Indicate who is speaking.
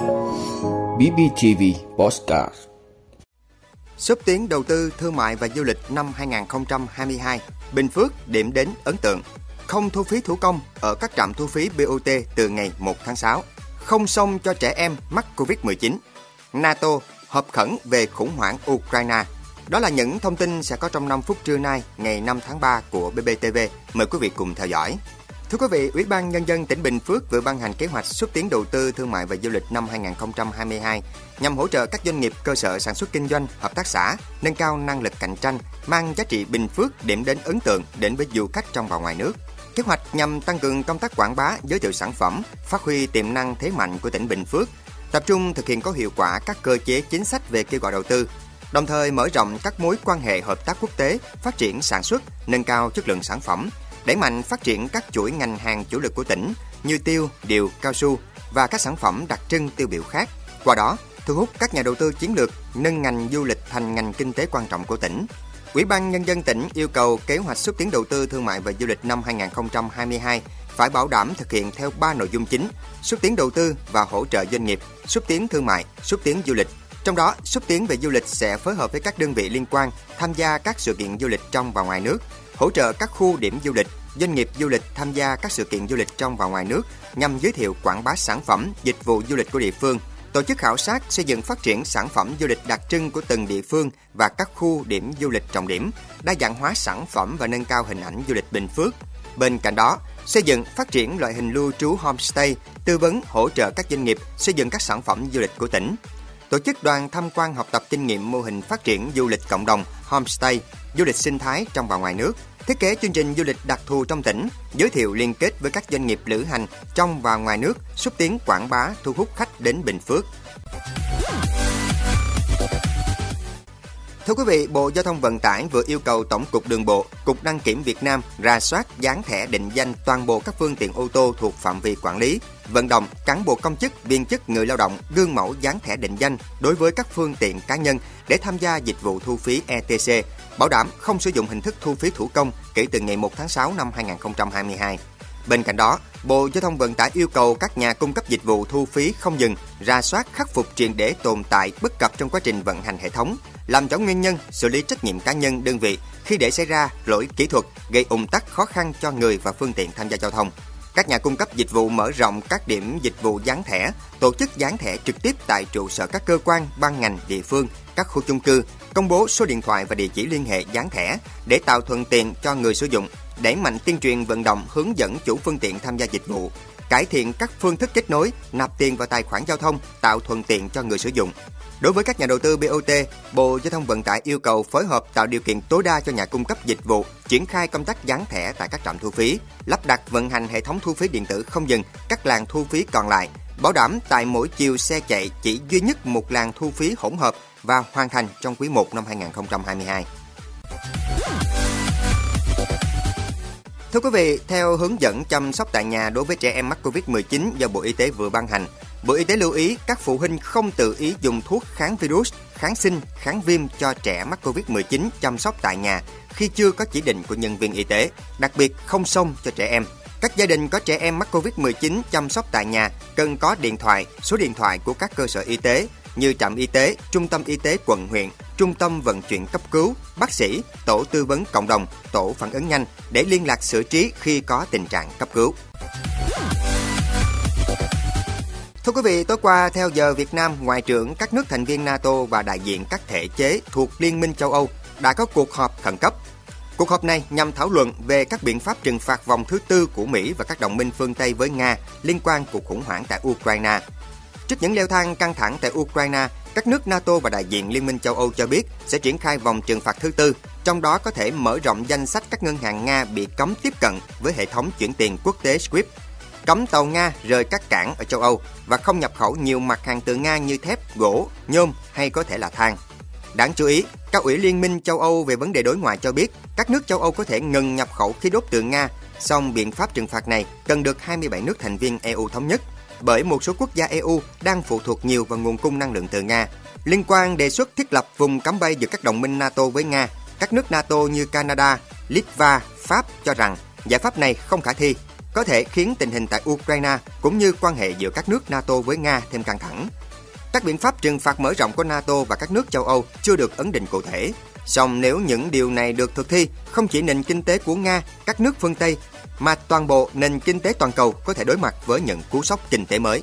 Speaker 1: BBTV Postcard
Speaker 2: Xúc tiến đầu tư thương mại và du lịch năm 2022, Bình Phước điểm đến ấn tượng. Không thu phí thủ công ở các trạm thu phí BOT từ ngày 1 tháng 6. Không xong cho trẻ em mắc Covid-19. NATO họp khẩn về khủng hoảng Ukraine. Đó là những thông tin sẽ có trong 5 phút trưa nay, ngày 5 tháng 3 của BBTV. Mời quý vị cùng theo dõi. Thưa quý vị, Ủy ban Nhân dân tỉnh Bình Phước vừa ban hành kế hoạch xúc tiến đầu tư thương mại và du lịch năm 2022 nhằm hỗ trợ các doanh nghiệp cơ sở sản xuất kinh doanh, hợp tác xã nâng cao năng lực cạnh tranh, mang giá trị Bình Phước điểm đến ấn tượng đến với du khách trong và ngoài nước. Kế hoạch nhằm tăng cường công tác quảng bá, giới thiệu sản phẩm, phát huy tiềm năng thế mạnh của tỉnh Bình Phước, tập trung thực hiện có hiệu quả các cơ chế chính sách về kêu gọi đầu tư, đồng thời mở rộng các mối quan hệ hợp tác quốc tế, phát triển sản xuất, nâng cao chất lượng sản phẩm, đẩy mạnh phát triển các chuỗi ngành hàng chủ lực của tỉnh như tiêu, điều, cao su và các sản phẩm đặc trưng tiêu biểu khác. Qua đó, thu hút các nhà đầu tư chiến lược, nâng ngành du lịch thành ngành kinh tế quan trọng của tỉnh. Ủy ban Nhân dân tỉnh yêu cầu kế hoạch xúc tiến đầu tư thương mại và du lịch năm 2022 phải bảo đảm thực hiện theo 3 nội dung chính: xúc tiến đầu tư và hỗ trợ doanh nghiệp, xúc tiến thương mại, xúc tiến du lịch. Trong đó, xúc tiến về du lịch sẽ phối hợp với các đơn vị liên quan tham gia các sự kiện du lịch trong và ngoài nước, hỗ trợ các khu điểm du lịch, doanh nghiệp du lịch tham gia các sự kiện du lịch trong và ngoài nước nhằm giới thiệu quảng bá sản phẩm, dịch vụ du lịch của địa phương, tổ chức khảo sát xây dựng phát triển sản phẩm du lịch đặc trưng của từng địa phương và các khu điểm du lịch trọng điểm, đa dạng hóa sản phẩm và nâng cao hình ảnh du lịch Bình Phước. Bên cạnh đó, xây dựng phát triển loại hình lưu trú homestay, tư vấn hỗ trợ các doanh nghiệp xây dựng các sản phẩm du lịch của tỉnh. Tổ chức đoàn tham quan học tập kinh nghiệm mô hình phát triển du lịch cộng đồng, homestay, du lịch sinh thái trong và ngoài nước, thiết kế chương trình du lịch đặc thù trong tỉnh, giới thiệu liên kết với các doanh nghiệp lữ hành trong và ngoài nước, xúc tiến quảng bá thu hút khách đến Bình Phước. Thưa quý vị, Bộ Giao thông Vận tải vừa yêu cầu Tổng cục Đường bộ, Cục Đăng kiểm Việt Nam ra soát dán thẻ định danh toàn bộ các phương tiện ô tô thuộc phạm vi quản lý, vận động cán bộ công chức, viên chức, người lao động gương mẫu dán thẻ định danh đối với các phương tiện cá nhân để tham gia dịch vụ thu phí ETC, bảo đảm không sử dụng hình thức thu phí thủ công kể từ ngày 1 tháng 6 năm 2022. Bên cạnh đó, Bộ Giao thông Vận tải yêu cầu các nhà cung cấp dịch vụ thu phí không dừng ra soát khắc phục triệt để tồn tại bất cập trong quá trình vận hành hệ thống, làm rõ nguyên nhân, xử lý trách nhiệm cá nhân đơn vị khi để xảy ra lỗi kỹ thuật gây ủng tắc khó khăn cho người và phương tiện tham gia giao thông. Các nhà cung cấp dịch vụ mở rộng các điểm dịch vụ dán thẻ, tổ chức dán thẻ trực tiếp tại trụ sở các cơ quan, ban ngành, địa phương, các khu chung cư, công bố số điện thoại và địa chỉ liên hệ dán thẻ để tạo thuận tiện cho người sử dụng, đẩy mạnh tuyên truyền vận động hướng dẫn chủ phương tiện tham gia dịch vụ, cải thiện các phương thức kết nối, nạp tiền vào tài khoản giao thông, tạo thuận tiện cho người sử dụng. Đối với các nhà đầu tư BOT, Bộ Giao thông Vận tải yêu cầu phối hợp tạo điều kiện tối đa cho nhà cung cấp dịch vụ triển khai công tác dán thẻ tại các trạm thu phí, lắp đặt vận hành hệ thống thu phí điện tử không dừng các làn thu phí còn lại, bảo đảm tại mỗi chiều xe chạy chỉ duy nhất một làn thu phí hỗn hợp và hoàn thành trong quý 1 năm 2022. Thưa quý vị, theo hướng dẫn chăm sóc tại nhà đối với trẻ em mắc Covid-19 do Bộ Y tế vừa ban hành, Bộ Y tế lưu ý các phụ huynh không tự ý dùng thuốc kháng virus, kháng sinh, kháng viêm cho trẻ mắc Covid-19 chăm sóc tại nhà khi chưa có chỉ định của nhân viên y tế, đặc biệt không xông cho trẻ em. Các gia đình có trẻ em mắc Covid-19 chăm sóc tại nhà cần có điện thoại, số điện thoại của các cơ sở y tế như trạm y tế, trung tâm y tế quận huyện, trung tâm vận chuyển cấp cứu, bác sĩ, tổ tư vấn cộng đồng, tổ phản ứng nhanh để liên lạc xử trí khi có tình trạng cấp cứu. Thưa quý vị, tối qua theo giờ Việt Nam, Ngoại trưởng các nước thành viên NATO và đại diện các thể chế thuộc Liên minh châu Âu đã có cuộc họp khẩn cấp. Cuộc họp này nhằm thảo luận về các biện pháp trừng phạt vòng thứ tư của Mỹ và các đồng minh phương Tây với Nga liên quan cuộc khủng hoảng tại Ukraine. Trước những leo thang căng thẳng tại Ukraine, các nước NATO và đại diện Liên minh châu Âu cho biết sẽ triển khai vòng trừng phạt thứ tư, trong đó có thể mở rộng danh sách các ngân hàng Nga bị cấm tiếp cận với hệ thống chuyển tiền quốc tế SWIFT cấm tàu Nga rời các cảng ở châu Âu và không nhập khẩu nhiều mặt hàng từ Nga như thép, gỗ, nhôm hay có thể là than. Đáng chú ý, các ủy Liên minh châu Âu về vấn đề đối ngoại cho biết các nước châu Âu có thể ngừng nhập khẩu khí đốt từ Nga, song biện pháp trừng phạt này cần được 27 nước thành viên EU thống nhất, bởi một số quốc gia EU đang phụ thuộc nhiều vào nguồn cung năng lượng từ Nga. Liên quan đề xuất thiết lập vùng cấm bay giữa các đồng minh NATO với Nga, các nước NATO như Canada, Litva, Pháp cho rằng giải pháp này không khả thi có thể khiến tình hình tại Ukraine cũng như quan hệ giữa các nước NATO với Nga thêm căng thẳng. Các biện pháp trừng phạt mở rộng của NATO và các nước châu Âu chưa được ấn định cụ thể. Song nếu những điều này được thực thi, không chỉ nền kinh tế của Nga, các nước phương Tây, mà toàn bộ nền kinh tế toàn cầu có thể đối mặt với những cú sốc kinh tế mới.